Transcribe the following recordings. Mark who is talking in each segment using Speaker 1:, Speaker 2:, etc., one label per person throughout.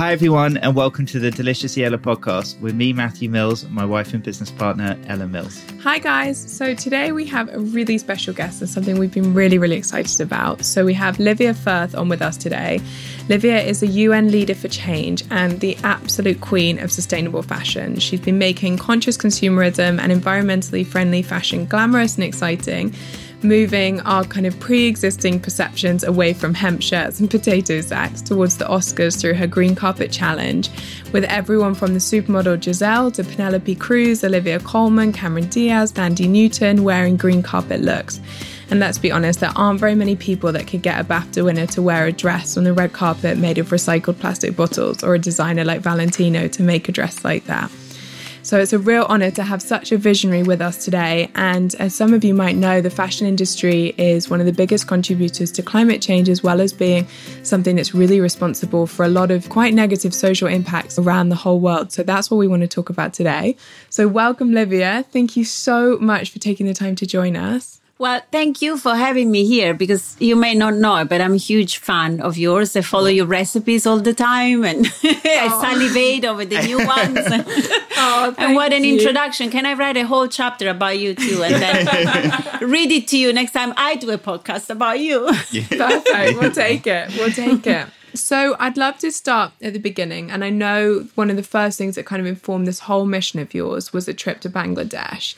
Speaker 1: Hi, everyone, and welcome to the Deliciously Ella podcast with me, Matthew Mills, and my wife and business partner, Ella Mills.
Speaker 2: Hi, guys. So, today we have a really special guest and something we've been really, really excited about. So, we have Livia Firth on with us today. Livia is a UN leader for change and the absolute queen of sustainable fashion. She's been making conscious consumerism and environmentally friendly fashion glamorous and exciting moving our kind of pre existing perceptions away from hemp shirts and potato sacks towards the Oscars through her green carpet challenge, with everyone from the supermodel Gisele to Penelope Cruz, Olivia Colman, Cameron Diaz, Thandie Newton wearing green carpet looks. And let's be honest, there aren't very many people that could get a BAFTA winner to wear a dress on the red carpet made of recycled plastic bottles or a designer like Valentino to make a dress like that. So it's a real honour to have such a visionary with us today. And as some of you might know, the fashion industry is one of the biggest contributors to climate change, as well as being something that's really responsible for a lot of quite negative social impacts around the whole world. So that's what we want to talk about today. So, welcome, Livia. Thank you so much for taking the time to join us.
Speaker 3: Well, thank you for having me here because you may not know, but I'm a huge fan of yours. I follow your recipes all the time and I oh. salivate over the new ones.
Speaker 2: oh,
Speaker 3: and what an
Speaker 2: you.
Speaker 3: introduction. Can I write a whole chapter about you too and then read it to you next time I do a podcast about you?
Speaker 2: Yeah. Perfect. We'll take it. We'll take it. So, I'd love to start at the beginning. And I know one of the first things that kind of informed this whole mission of yours was a trip to Bangladesh.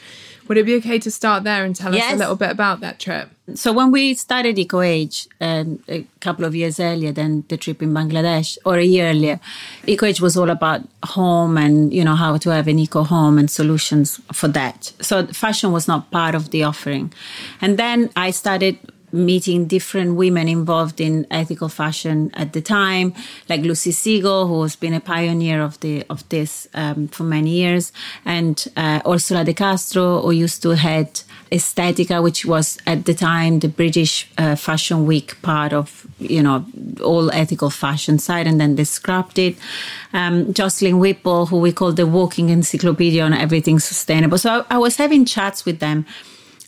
Speaker 2: Would it be okay to start there and tell yes. us a little bit about that trip?
Speaker 3: So when we started EcoAge um, a couple of years earlier than the trip in Bangladesh, or a year earlier, EcoAge was all about home and you know how to have an eco home and solutions for that. So fashion was not part of the offering, and then I started meeting different women involved in ethical fashion at the time, like Lucy Siegle, who has been a pioneer of the of this um, for many years, and uh, Orsola de Castro, who used to head Estethica, which was at the time the British uh, Fashion Week part of you know all ethical fashion side, and then they scrapped it. Um, Jocelyn Whipple, who we call the walking encyclopedia on everything sustainable. So I, I was having chats with them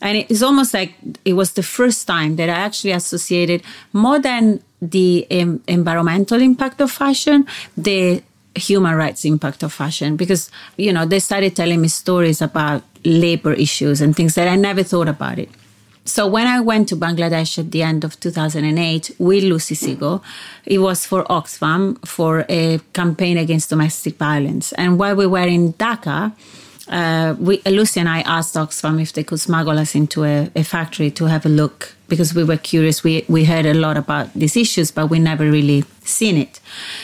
Speaker 3: and it's almost like it was the first time that I actually associated more than the um, environmental impact of fashion, the human rights impact of fashion because you know they started telling me stories about labor issues and things that I never thought about it. So when I went to Bangladesh at the end of 2008 with Lucy Siegle, it was for Oxfam for a campaign against domestic violence. And while we were in Dhaka, uh, we, Lucy and I asked Oxfam if they could smuggle us into a, a, factory to have a look because we were curious. We, we heard a lot about these issues, but we never really seen it.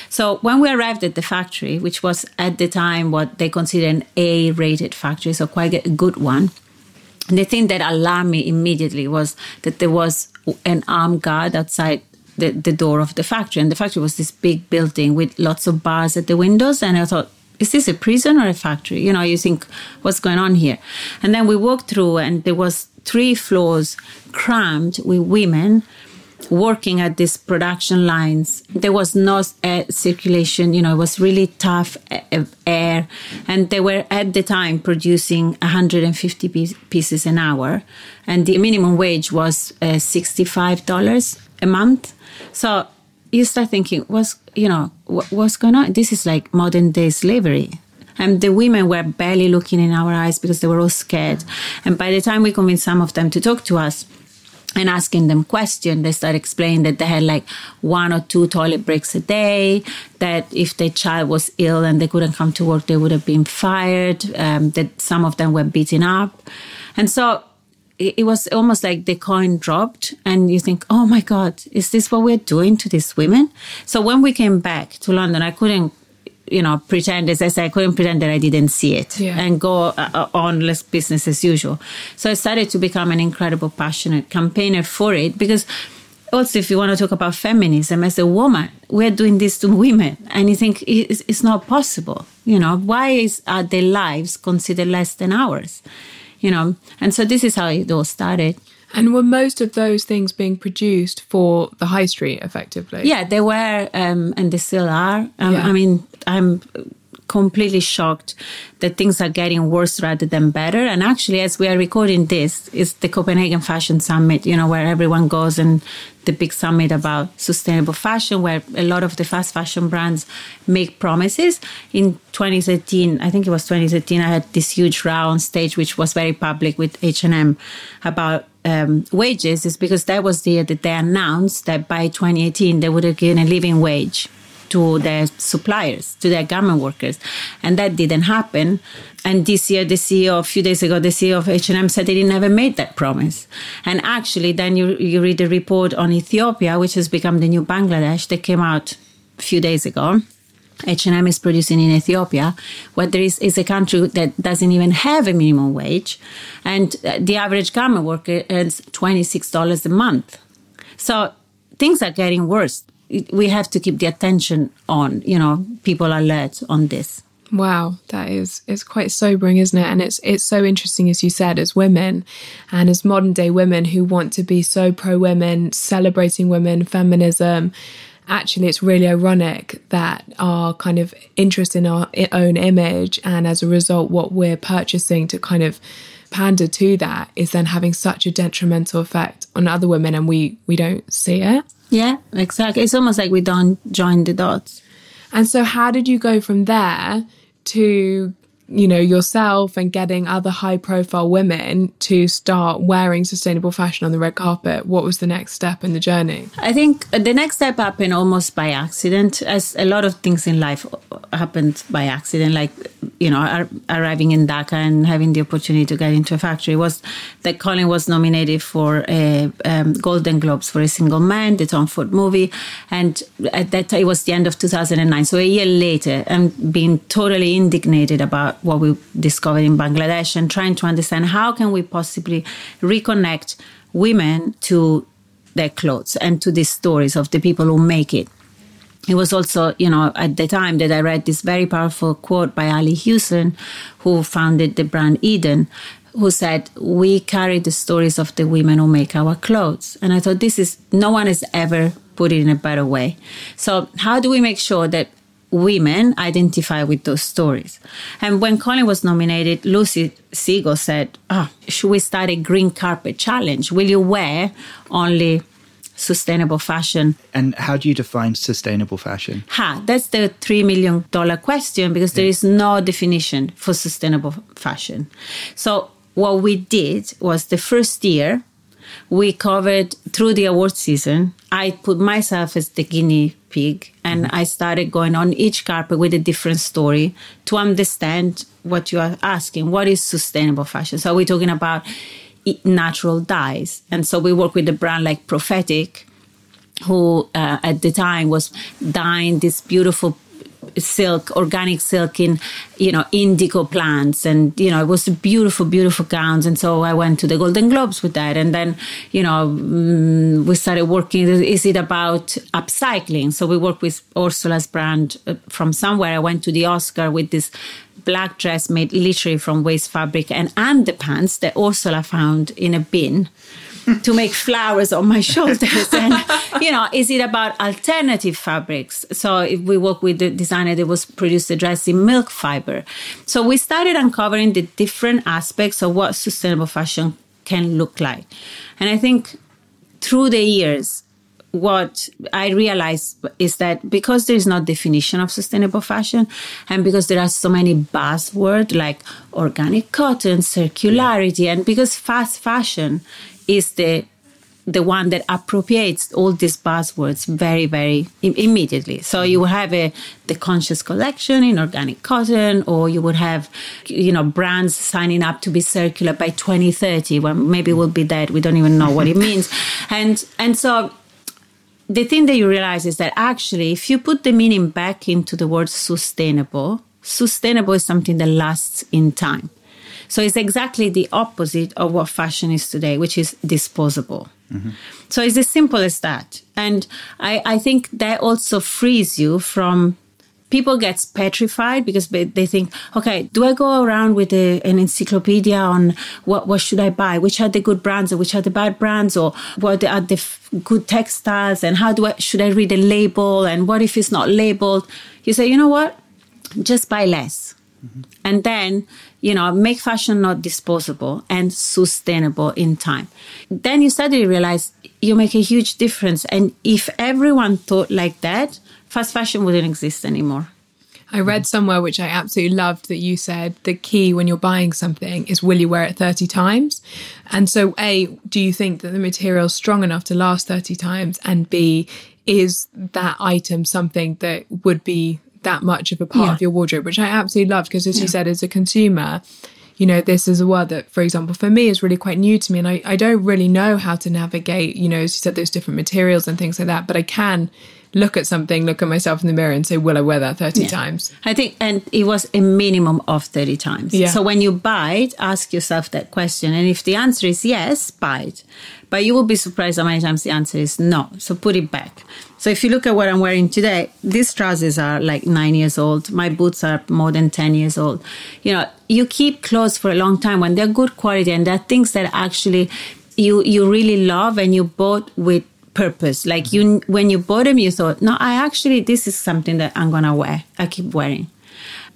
Speaker 3: So when we arrived at the factory, which was at the time what they considered an A rated factory, so quite a good one, the thing that alarmed me immediately was that there was an armed guard outside the, the door of the factory. And the factory was this big building with lots of bars at the windows. And I thought, is this a prison or a factory? You know, you think, what's going on here? And then we walked through, and there was three floors crammed with women working at these production lines. There was no uh, circulation, you know, it was really tough air. And they were at the time producing 150 pieces an hour. And the minimum wage was uh, $65 a month. So you start thinking, what's you know what's going on? This is like modern day slavery. And the women were barely looking in our eyes because they were all scared. And by the time we convinced some of them to talk to us, and asking them questions, they started explaining that they had like one or two toilet breaks a day, that if their child was ill and they couldn't come to work, they would have been fired, um, that some of them were beaten up. And so it was almost like the coin dropped and you think oh my god is this what we're doing to these women so when we came back to london i couldn't you know, pretend, as I said, I couldn't pretend that I didn't see it
Speaker 2: Yeah.
Speaker 3: and go uh, on less business as usual. So I started to become an incredible passionate campaigner for it because also if you want to talk about feminism as a woman, we're doing this to women and you think it's, it's not possible. You know, why is are their lives considered less than ours? You know, and so this is how it all started.
Speaker 2: And were most of those things being produced for the high street effectively?
Speaker 3: Yeah, they were, um, and they still are. Um,
Speaker 2: Yeah.
Speaker 3: I mean, I'm completely shocked that things are getting worse rather than better. And actually, as we are recording this, is the Copenhagen Fashion Summit. You know, where everyone goes and the big summit about sustainable fashion, where a lot of the fast fashion brands make promises. In 2013, I think it was 2013, I had this huge row on stage, which was very public with H&M about um, wages is because that was the year that they announced that by 2018 they would have given a living wage to their suppliers, to their garment workers, and that didn't happen. And this year, the CEO, a few days ago, the CEO of H&M said they never made that promise. And actually, then you you read the report on Ethiopia, which has become the new Bangladesh, that came out a few days ago. H&M is producing in Ethiopia, where there is, is a country that doesn't even have a minimum wage, and uh, the average garment worker earns twenty six dollars a month. So things are getting worse. We have to keep the attention on, you know, people alert on this.
Speaker 2: Wow, that is it's quite sobering, isn't it? And it's it's so interesting, as you said, as women and as modern day women who want to be so pro women, celebrating women, feminism. Actually, it's really ironic that our kind of interest in our own image and as a result, what we're purchasing to kind of pander to that is then having such a detrimental effect on other women, and we we don't see it.
Speaker 3: Yeah, exactly. It's almost like we don't join the dots.
Speaker 2: And so, how did you go from there to, you know, yourself and getting other high profile women to start wearing sustainable fashion on the red carpet? What was the next step in the journey?
Speaker 3: I think the next step happened almost by accident, as a lot of things in life happened by accident. Like, you know, ar- arriving in Dhaka and having the opportunity to get into a factory was that Colin was nominated for a um, Golden Globes for a single man, the Tom Ford movie, and at that time it was the end of 2009. So a year later, and being totally indignated about what we discovered in Bangladesh and trying to understand how can we possibly reconnect women to their clothes and to the stories of the people who make it. It was also, you know, at the time that I read this very powerful quote by Ali Hewson, who founded the brand Edun, who said, We carry the stories of the women who make our clothes. And I thought, this is, no one has ever put it in a better way. So, how do we make sure that women identify with those stories. And when Colin was nominated, Lucy Siegle said, oh, should we start a green carpet challenge? Will you wear only sustainable fashion?
Speaker 1: And how do you define sustainable fashion?
Speaker 3: Ha, that's the $3 million question because there is no definition for sustainable fashion. So what we did was the first year, we covered through the award season. I put myself as the guinea pig and I started going on each carpet with a different story to understand what you are asking. What is sustainable fashion? So we're talking about natural dyes. And so we work with a brand like Prophetik, who uh, at the time was dyeing this beautiful silk, organic silk in, you know, indigo plants. And, you know, it was beautiful, beautiful gowns. And so I went to the Golden Globes with that. And then, you know, mm, we started working. Is it about upcycling? So we worked with Orsola's brand uh, from somewhere. I went to the Oscar with this black dress made literally from waste fabric and underpants that Orsola found in a bin to make flowers on my shoulders. And, you know, is it about alternative fabrics? So if we work with the designer that was produced the dress in milk fiber. So we started uncovering the different aspects of what sustainable fashion can look like. And I think through the years, what I realized is that because there is no definition of sustainable fashion, and because there are so many buzzwords like organic cotton, circularity, and because fast fashion is the the one that appropriates all these buzzwords very, very Im- immediately. So you would have a the conscious collection in organic cotton, or you would have, you know, brands signing up to be circular by 2030, when maybe we'll be dead. We don't even know what it means, and and so the thing that you realize is that actually, if you put the meaning back into the word sustainable, sustainable is something that lasts in time. So it's exactly the opposite of what fashion is today, which is disposable. Mm-hmm. So it's as simple as that. And I, I think that also frees you from people get petrified because they think, okay, do I go around with a, an encyclopedia on what, what should I buy? Which are the good brands or which are the bad brands or what are the f- good textiles and how do I, should I read a label and what if it's not labeled? You say, you know what? Just buy less. Mm-hmm. And then, you know, make fashion not disposable and sustainable in time. Then you suddenly realize you make a huge difference. And if everyone thought like that, fast fashion wouldn't exist anymore.
Speaker 2: I read somewhere which I absolutely loved that you said the key when you're buying something is will you wear it 30 times? And so, A, do you think that the material is strong enough to last 30 times? And B, is that item something that would be that much of a part yeah. of your wardrobe, which I absolutely loved because, as yeah. you said, as a consumer, you know, this is a word that, for example, for me is really quite new to me. And I, I don't really know how to navigate, you know, as you said, those different materials and things like that, but I can look at something, look at myself in the mirror and say, will I wear that 30 yeah. times?
Speaker 3: I think, and it was a minimum of 30 times. Yeah. So when you buy it, ask yourself that question. And if the answer is yes, buy it. But you will be surprised how many times the answer is no. So put it back. So if you look at what I'm wearing today, these trousers are like nine years old. My boots are more than 10 years old. You know, you keep clothes for a long time when they're good quality and they're things that actually you, you really love and you bought with purpose. Like you, when you bought them, you thought, no, I actually, this is something that I'm going to wear. I keep wearing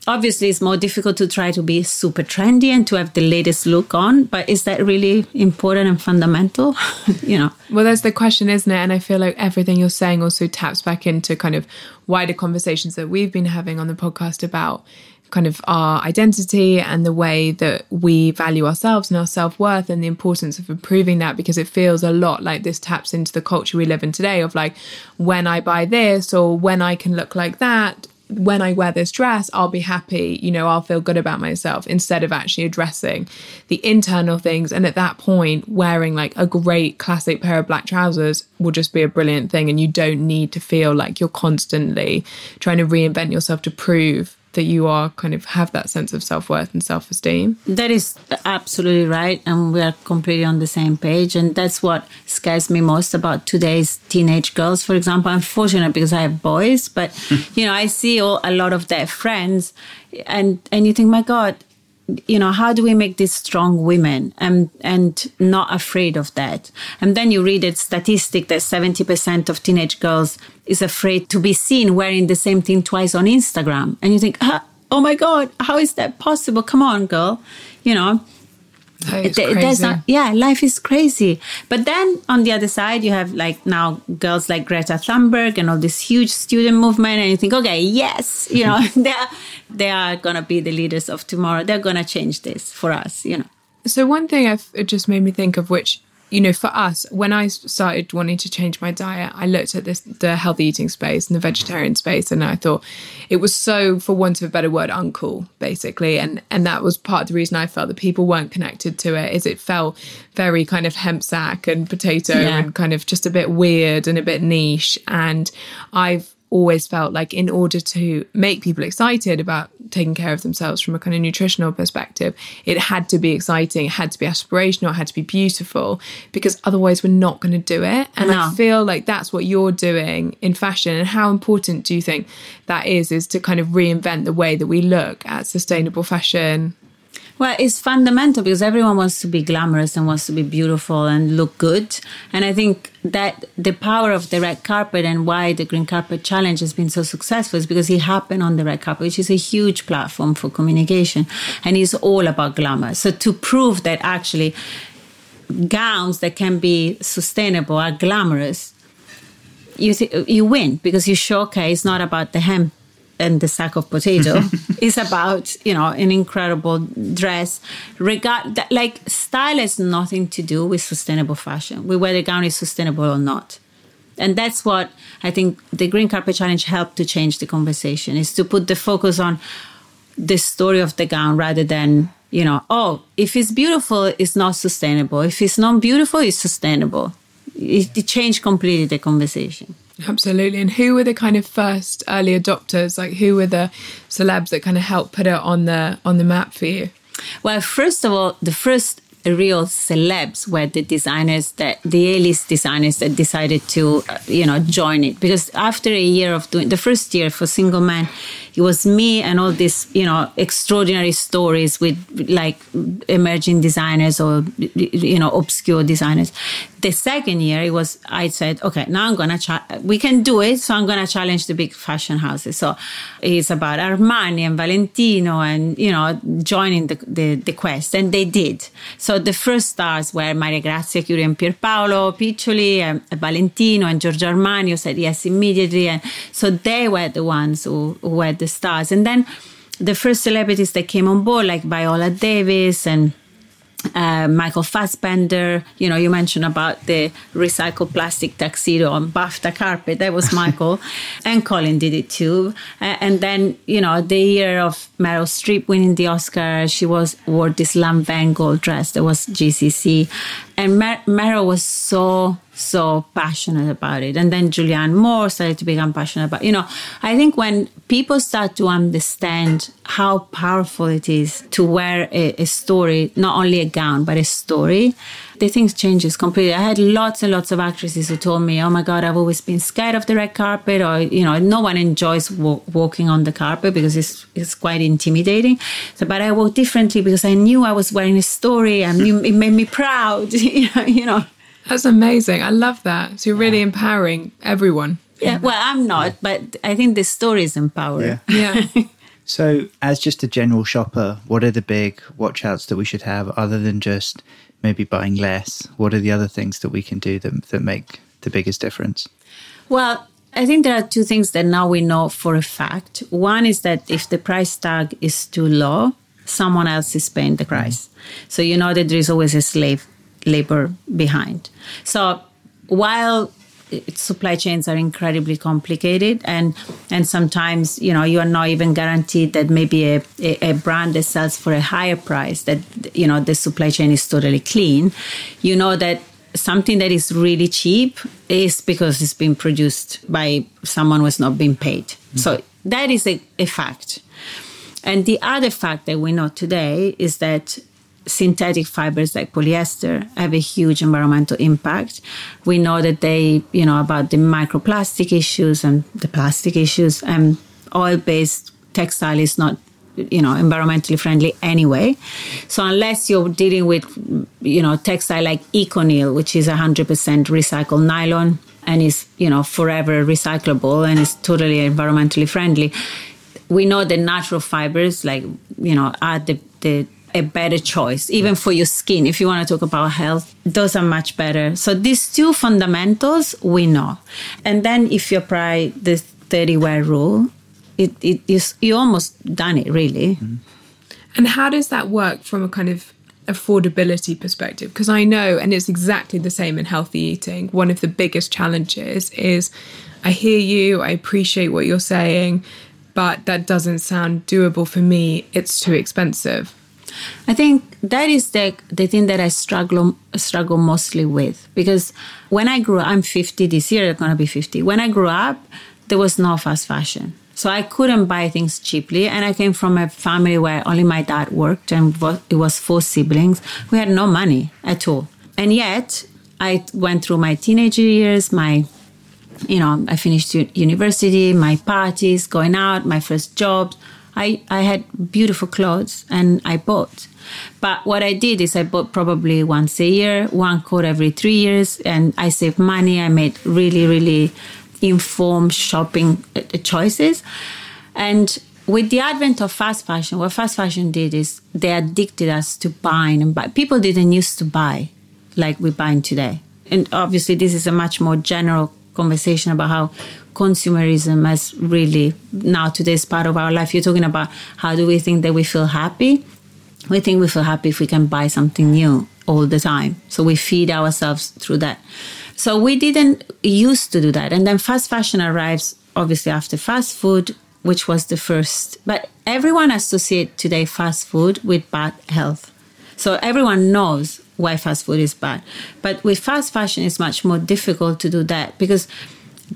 Speaker 3: obviously it's more difficult to try to be super trendy and to have the latest look on but is that really important and fundamental you know
Speaker 2: well that's the question isn't it and i feel like everything you're saying also taps back into kind of wider conversations that we've been having on the podcast about kind of our identity and the way that we value ourselves and our self-worth and the importance of improving that because it feels a lot like this taps into the culture we live in today of like when i buy this or when i can look like that when I wear this dress, I'll be happy, you know, I'll feel good about myself instead of actually addressing the internal things. And at that point, wearing like a great classic pair of black trousers will just be a brilliant thing. And you don't need to feel like you're constantly trying to reinvent yourself to prove that you are kind of have that sense of self-worth and self-esteem.
Speaker 3: That is absolutely right and we are completely on the same page and that's what scares me most about today's teenage girls. For example i'm fortunate because i have boys but you know i see all, a lot of their friends and and you think my god you know how do we make these strong women and and not afraid of that? And then you read a statistic that 70% of teenage girls is afraid to be seen wearing the same thing twice on instagram. And you think oh my god how is that possible? Come on girl. You know
Speaker 2: not,
Speaker 3: yeah, life is crazy. But then on the other side, you have like now girls like Greta Thunberg and all this huge student movement, and you think, okay, yes, you know, they are they are gonna be the leaders of tomorrow. They're gonna change this for us, you know.
Speaker 2: So one thing I've, it just made me think of, which you know, for us, when I started wanting to change my diet, I looked at this the healthy eating space and the vegetarian space, and I thought it was so, for want of a better word, uncool, basically. And and that was part of the reason I felt that people weren't connected to it. Is it felt very kind of hemp sack and potato yeah. and kind of just a bit weird and a bit niche. And I've always felt like in order to make people excited about taking care of themselves from a kind of nutritional perspective, it had to be exciting, it had to be aspirational, it had to be beautiful, because otherwise we're not going to do it. And no. I feel like that's what you're doing in fashion. And how important do you think that is, is to kind of reinvent the way that we look at sustainable fashion
Speaker 3: well, it's fundamental because everyone wants to be glamorous and wants to be beautiful and look good. And I think that the power of the red carpet and why the Green Carpet Challenge has been so successful is because it happened on the red carpet, which is a huge platform for communication and it's all about glamour. So to prove that actually gowns that can be sustainable are glamorous, you, you win because you showcase not about the hem and the sack of potato is about you know an incredible dress. Regard like style has nothing to do with sustainable fashion with whether gown is sustainable or not. And that's what i think the green carpet challenge helped to change the conversation is to put the focus on the story of the gown rather than you know oh if it's beautiful it's not sustainable. If it's not beautiful it's sustainable. It, it changed completely the conversation
Speaker 2: Absolutely. And who were the kind of first early adopters? Like who were the celebs that kind of helped put it on the on the map for you?
Speaker 3: Well, first of all, the first real celebs were the designers that the A-list designers that decided to uh, you know join it because after a year of doing the first year for single man it was me and all these you know extraordinary stories with like emerging designers or you know obscure designers. The second year it was i said okay now i'm gonna cha- we can do it so i'm gonna challenge the big fashion houses. So it's about armani and valentino and you know joining the, the, the quest and they did. So the first stars were maria grazia chiuri and pierpaolo piccioli and valentino and giorgio armani who said yes immediately and so they were the ones who, who were the the stars. And then the first celebrities that came on board, like Viola Davis and uh, Michael Fassbender. You know, you mentioned about the recycled plastic tuxedo on BAFTA carpet. That was Michael. and Colin did it too. Uh, and then, you know, the year of Meryl Streep winning the Oscar, she was wore this Lanvin gold dress that was GCC. And Mer- Meryl was so so passionate about it. And then Julianne Moore started to become passionate about, you know, I think when people start to understand how powerful it is to wear a, a story, not only a gown, but a story, the things changes completely. I had lots and lots of actresses who told me, "Oh my God, I've always been scared of the red carpet," or you know, no one enjoys w- walking on the carpet because it's it's quite intimidating. So, but I walked differently because I knew I was wearing a story, and it made me proud. you know,
Speaker 2: that's amazing. I love that. So you're really empowering everyone.
Speaker 3: Yeah, well, I'm not, but I think the stories empower.
Speaker 1: Yeah.
Speaker 2: Yeah.
Speaker 1: So, as just a general shopper, what are the big watch outs that we should have other than just maybe buying less? What are the other things that we can do that, that make the biggest difference?
Speaker 3: Well, I think there are two things that now we know for a fact. One is that if the price tag is too low, someone else is paying the price. Mm. So you know that there is always a slave labor behind. So while supply chains are incredibly complicated and and sometimes you know you are not even guaranteed that maybe a, a, a, brand that sells for a higher price that you know the supply chain is totally clean you know that something that is really cheap is because it's been produced by someone who has not been paid mm-hmm. so that is a, a fact and the other fact that we know today is that synthetic fibers like polyester have a huge environmental impact. We know that they, you know, about the microplastic issues and the plastic issues, um, and oil based textile is not you know environmentally friendly anyway so unless you're dealing with you know textile like ECONYL which is 100% recycled nylon and is you know forever recyclable and is totally environmentally friendly we know the natural fibers like you know are the the a better choice, even for your skin. If you want to talk about health, those are much better. So these two fundamentals we know. And then if you apply the 30 wear rule, it, it is you almost done it really. Mm-hmm.
Speaker 2: And how does that work from a kind of affordability perspective? Because I know, and it's exactly the same in healthy eating, one of the biggest challenges is I hear you, I appreciate what you're saying, but that doesn't sound doable for me. It's too expensive.
Speaker 3: I think that is the the thing that I struggle struggle mostly with because when I grew up, I'm 50 this year. I'm gonna be 50. When I grew up, there was no fast fashion, so I couldn't buy things cheaply. And I came from a family where only my dad worked, and it was four siblings. We had no money at all, and yet I went through my teenage years, my you know, I finished university, my parties, going out, my first jobs I, I had beautiful clothes and I bought. But what I did is I bought probably once a year, one coat every three years, and I saved money. I made really, really informed shopping uh, choices. And with the advent of fast fashion, what fast fashion did is they addicted us to buying and buy. People didn't used to buy like we're buying today. And obviously, this is a much more general conversation about how consumerism has really now today's part of our life. You're talking about how do we think that we feel happy? We think we feel happy if we can buy something new all the time. So we feed ourselves through that. So we didn't used to do that. And then fast fashion arrives obviously after fast food, which was the first. But everyone associate today fast food with bad health. So everyone knows why fast food is bad. But with fast fashion, it's much more difficult to do that because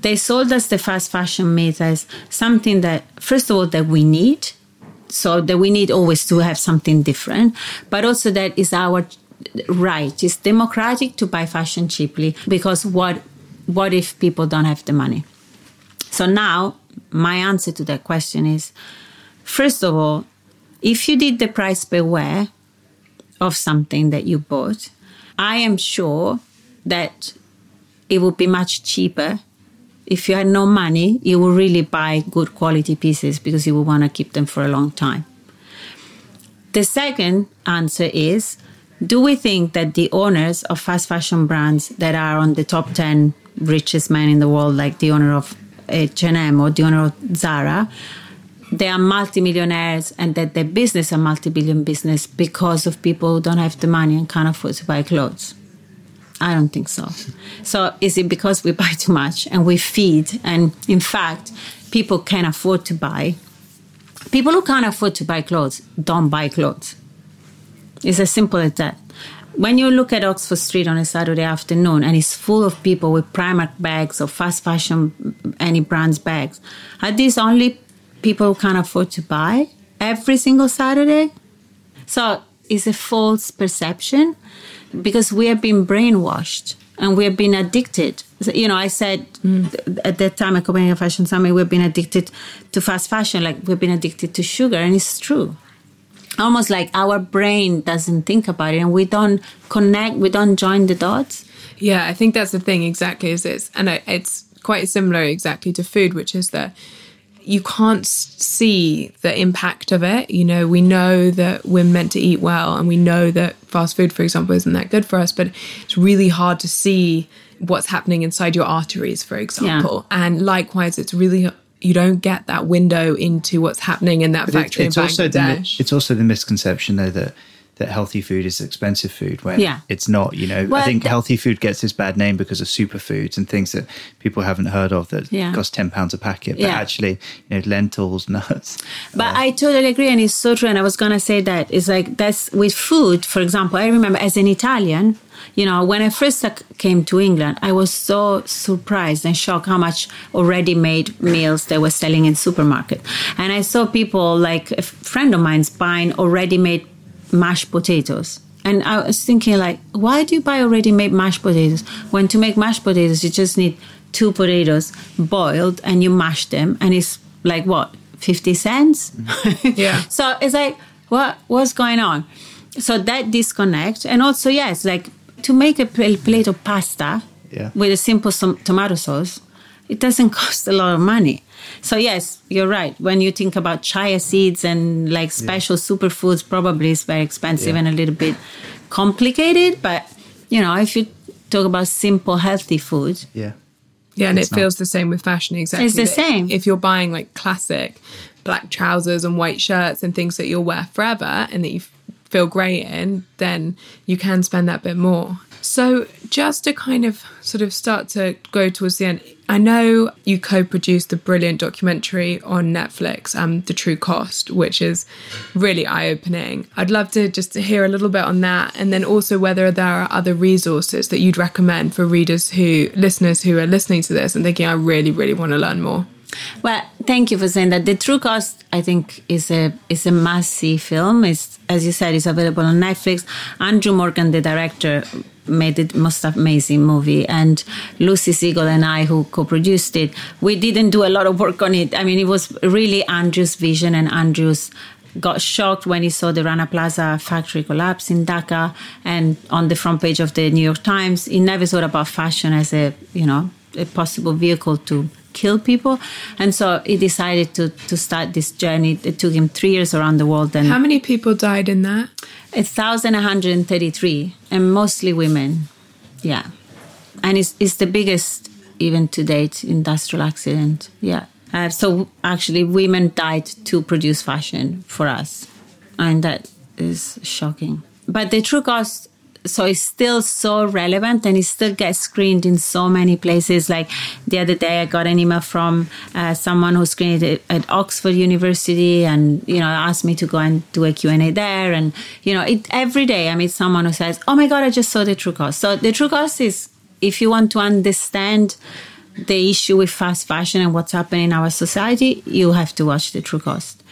Speaker 3: they sold us the fast fashion myth as something that, first of all, that we need. So that we need always to have something different, but also that is our right. It's democratic to buy fashion cheaply because what what if people don't have the money? So now my answer to that question is first of all, if you did the price per wear of something that you bought, I am sure that it would be much cheaper if you had no money, you will really buy good quality pieces because you will want to keep them for a long time. The second answer is do we think that the owners of fast fashion brands that are on the top 10 richest men in the world, like the owner of H&M or the owner of Zara, they are multimillionaires and that their business are multi-billion business because of people who don't have the money and can't afford to buy clothes? I don't think so. So is it because we buy too much and we feed? And in fact, people can afford to buy. People who can't afford to buy clothes don't buy clothes. It's as simple as that. When you look at Oxford Street on a Saturday afternoon and it's full of people with Primark bags or fast fashion, any brand's bags, are these only people can't afford to buy every single Saturday? So it's a false perception because we have been brainwashed and we have been addicted. You know, I said mm. at that time at Copenhagen Fashion Summit, we've been addicted to fast fashion, like we've been addicted to sugar, and it's true. Almost like our brain doesn't think about it, and we don't connect, we don't join the dots.
Speaker 2: Yeah, I think that's the thing exactly. Is it's and it's quite similar exactly to food, which is that you can't see the impact of it. You know, we know that we're meant to eat well, and we know that fast food, for example, isn't that good for us, but it's really hard to see what's happening inside your arteries, for example. Yeah. And likewise, it's really you don't get that window into what's happening in that but factory it's in
Speaker 1: Bangladesh.
Speaker 2: Also
Speaker 1: the, it's also the misconception, though, that that healthy food is expensive food when yeah. it's not. You know, well, I think th- healthy food gets this bad name because of superfoods and things that people haven't heard of that yeah. cost ten pounds a packet. But yeah. actually, you know, lentils, nuts.
Speaker 3: But uh, I totally agree, and it's so true. And I was gonna say that it's like that's with food. For example, I remember as an Italian. You know, when I first came to England, I was so surprised and shocked how much already made meals they were selling in supermarket. And I saw people like a friend of mine's buying already made mashed potatoes. And I was thinking, like, why do you buy already made mashed potatoes when to make mashed potatoes you just need two potatoes boiled and you mash them and it's like what fifty cents? Mm-hmm.
Speaker 2: yeah.
Speaker 3: so it's like, what what's going on? So that disconnect, and also yes, like to make a plate of pasta yeah. with a simple tomato sauce, it doesn't cost a lot of money. So yes, you're right. When you think about chia seeds and like special yeah. superfoods, probably it's very expensive yeah. and a little bit complicated. But you know, if you talk about simple, healthy food,
Speaker 1: yeah,
Speaker 2: yeah, and it's it feels not. the same with fashion. Exactly,
Speaker 3: it's the same.
Speaker 2: If you're buying like classic black trousers and white shirts and things that you'll wear forever and that you feel great in, then you can spend that bit more. So, just to kind of sort of start to go towards the end, I know you co produced the brilliant documentary on Netflix, um, The True Cost, which is really eye opening. I'd love to just hear a little bit on that, and then also whether there are other resources that you'd recommend for readers who, listeners who are listening to this and thinking, I really, really want to learn more.
Speaker 3: Well, thank you for saying that. The True Cost, I think, is a is a see film. It's as you said, it's available on Netflix. Andrew Morgan, the director, made the most amazing movie, and Lucy Siegle and I, who co-produced it, we didn't do a lot of work on it. I mean, it was really Andrew's vision, and Andrew's got shocked when he saw the Rana Plaza factory collapse in Dhaka, and on the front page of the New York Times, he never thought about fashion as a you know a possible vehicle to kill people. And so he decided to, to start this journey. It took him three years around the world. And
Speaker 2: How many people died in that?
Speaker 3: 1,133, and mostly women. Yeah. And it's, it's the biggest, even to date, industrial accident. Yeah. Uh, so actually, women died to produce fashion for us. And that is shocking. But the true cost so it's still so relevant and it still gets screened in so many places. Like the other day i got an email from uh, someone who screened it at oxford university and you know asked me to go and do a q&a there. And you know it, every day i meet someone who says oh my god i just saw the true cost. So the true cost is if you want to understand the issue with fast fashion and what's happening in our society, you have to watch The True Cost.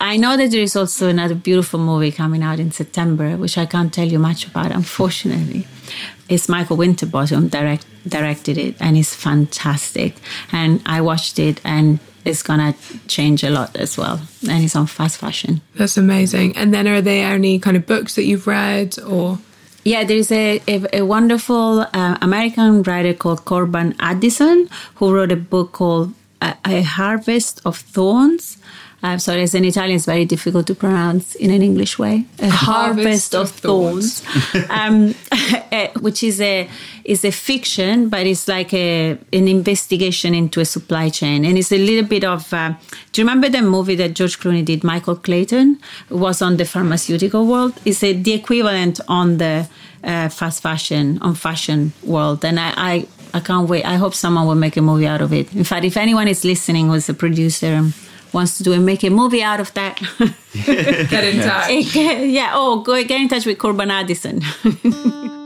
Speaker 3: I know that there is also another beautiful movie coming out in September, which I can't tell you much about, unfortunately. It's Michael Winterbottom direct, directed it, and it's fantastic. And I watched it, and it's gonna change a lot as well. And it's on fast fashion.
Speaker 2: That's amazing. And then, are there any kind of books that you've read, or?
Speaker 3: Yeah, there's a, a, a wonderful uh, American writer called Corban Addison who wrote a book called A, a Harvest of Thorns I'm sorry, as an Italian, it's very difficult to pronounce in an English way. A harvest, harvest of, of, thorns, thorns. um, eh, which is a is a fiction, but it's like a an investigation into a supply chain, and it's a little bit of. Uh, do you remember the movie that George Clooney did, Michael Clayton? It was on the pharmaceutical world. It's a, the equivalent on the uh, fast fashion on fashion world, and I, I I can't wait. I hope someone will make a movie out of it. In fact, if anyone is listening, who's a producer wants to do and make a movie out of that,
Speaker 2: get in touch.
Speaker 3: yeah. Oh, go get in touch with Corban Addison.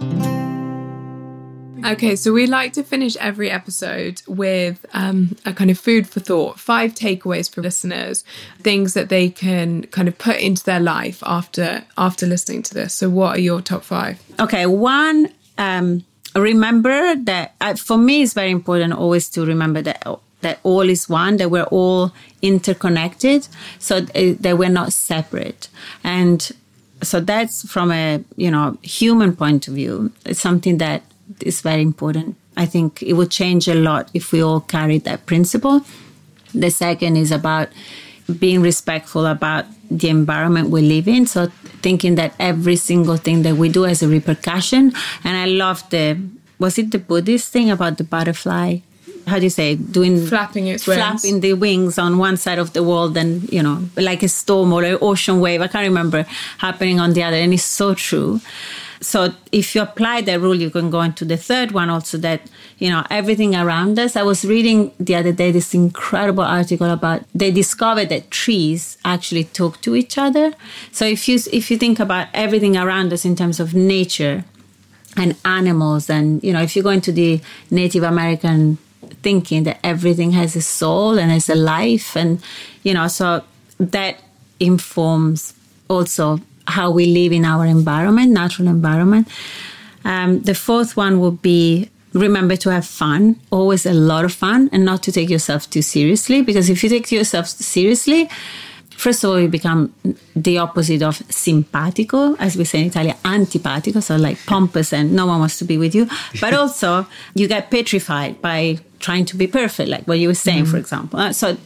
Speaker 2: Okay, so we like to finish every episode with um, a kind of food for thought, five takeaways for listeners, things that they can kind of put into their life after after listening to this. So, what are your top five?
Speaker 3: Okay, one. Um, remember that uh, for me, it's very important always to remember that that all is one, that we're all interconnected, so uh, that we're not separate. And so that's from a you know human point of view. It's something that is very important. I think it would change a lot if we all carried that principle. The second is about being respectful about the environment we live in. So thinking that every single thing that we do has a repercussion. And I love the was it the Buddhist thing about the butterfly how do you say doing
Speaker 2: flapping its wings.
Speaker 3: flapping the wings on one side of the world and you know like a storm or an ocean wave. I can't remember happening on the other and it's so true. So if you apply that rule you can go into the third one also that you know everything around us. I was reading the other day this incredible article about they discovered that trees actually talk to each other. So if you if you think about everything around us in terms of nature and animals and you know if you go into the native american thinking that everything has a soul and has a life and you know so that informs also how we live in our environment natural environment. Um, the fourth one would be remember to have fun always a lot of fun and not to take yourself too seriously because if you take yourself seriously first of all, you become the opposite of simpatico, as we say in Italian, antipatico, so like pompous and no one wants to be with you. But also, you get petrified by trying to be perfect, like what you were saying, mm-hmm. for example. Uh, so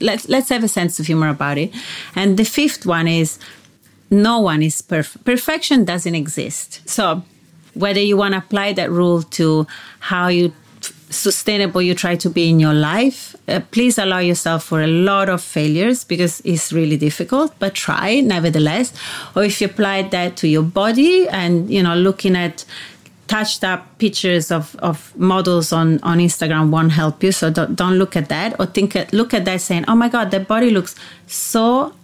Speaker 3: let's let's have a sense of humor about it. And the fifth one is no one is perfect. Perfection doesn't exist. So whether you want to apply that rule to how you sustainable you try to be in your life uh, please allow yourself for a lot of failures because it's really difficult but try nevertheless or if you apply that to your body and you know looking at touched up pictures of, of models on, on Instagram won't help you. So don't, don't look at that or think at, look at that saying, oh my God, that body looks so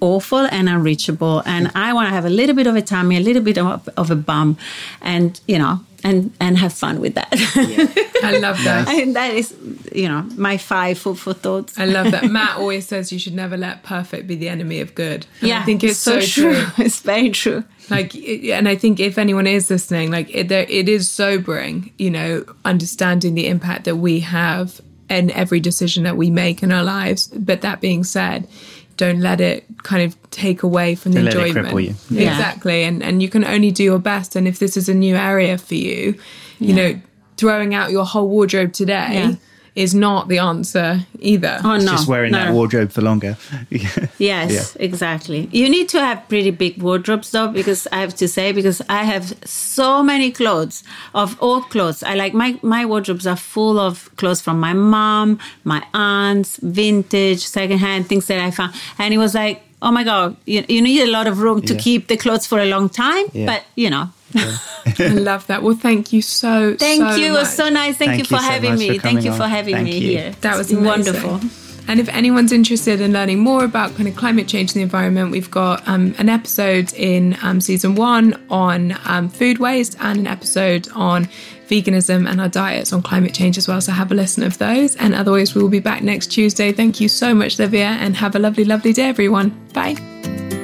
Speaker 3: awful and unreachable. And I want to have a little bit of a tummy, a little bit of, of a bum. And, you know, and and have fun with that.
Speaker 2: Yeah. I love that.
Speaker 3: and that is, you know, my five food for thoughts.
Speaker 2: I love that. Matt always says you should never let perfect be the enemy of good.
Speaker 3: And yeah, I think it's so, so true. true. It's very true.
Speaker 2: Like, and I think if anyone is listening, like, it, there, it is sobering, you know, understanding the impact that we have in every decision that we make in our lives. But that being said, don't let it kind of take away from the don't enjoyment.
Speaker 1: Yeah.
Speaker 2: Exactly. And and you can only do your best. And if this is a new area for you, you yeah. know, throwing out your whole wardrobe today yeah is not the answer either.
Speaker 3: Oh, no.
Speaker 1: just wearing no. that wardrobe for longer.
Speaker 3: yes, yeah. exactly. You need to have pretty big wardrobes though, because I have to say, because I have so many clothes of all clothes. I like my, my wardrobes are full of clothes from my mom, my aunts, vintage, secondhand, things that I found. And it was like, oh my God, you, you need a lot of room to yeah. keep the clothes for a long time. Yeah. But, you know,
Speaker 2: yeah. I love that. Well, thank you so.
Speaker 3: Thank
Speaker 2: so
Speaker 3: you.
Speaker 2: Much.
Speaker 3: It was so nice. Thank, thank you for you having me. For thank you for having me you. here.
Speaker 2: That was wonderful. And if anyone's interested in learning more about kind of climate change and the environment, we've got um, an episode in um, season one on um, food waste and an episode on veganism and our diets on climate change as well. So have a listen of those. And otherwise, we will be back next Tuesday. Thank you so much, Livia, and have a lovely, lovely day, everyone. Bye.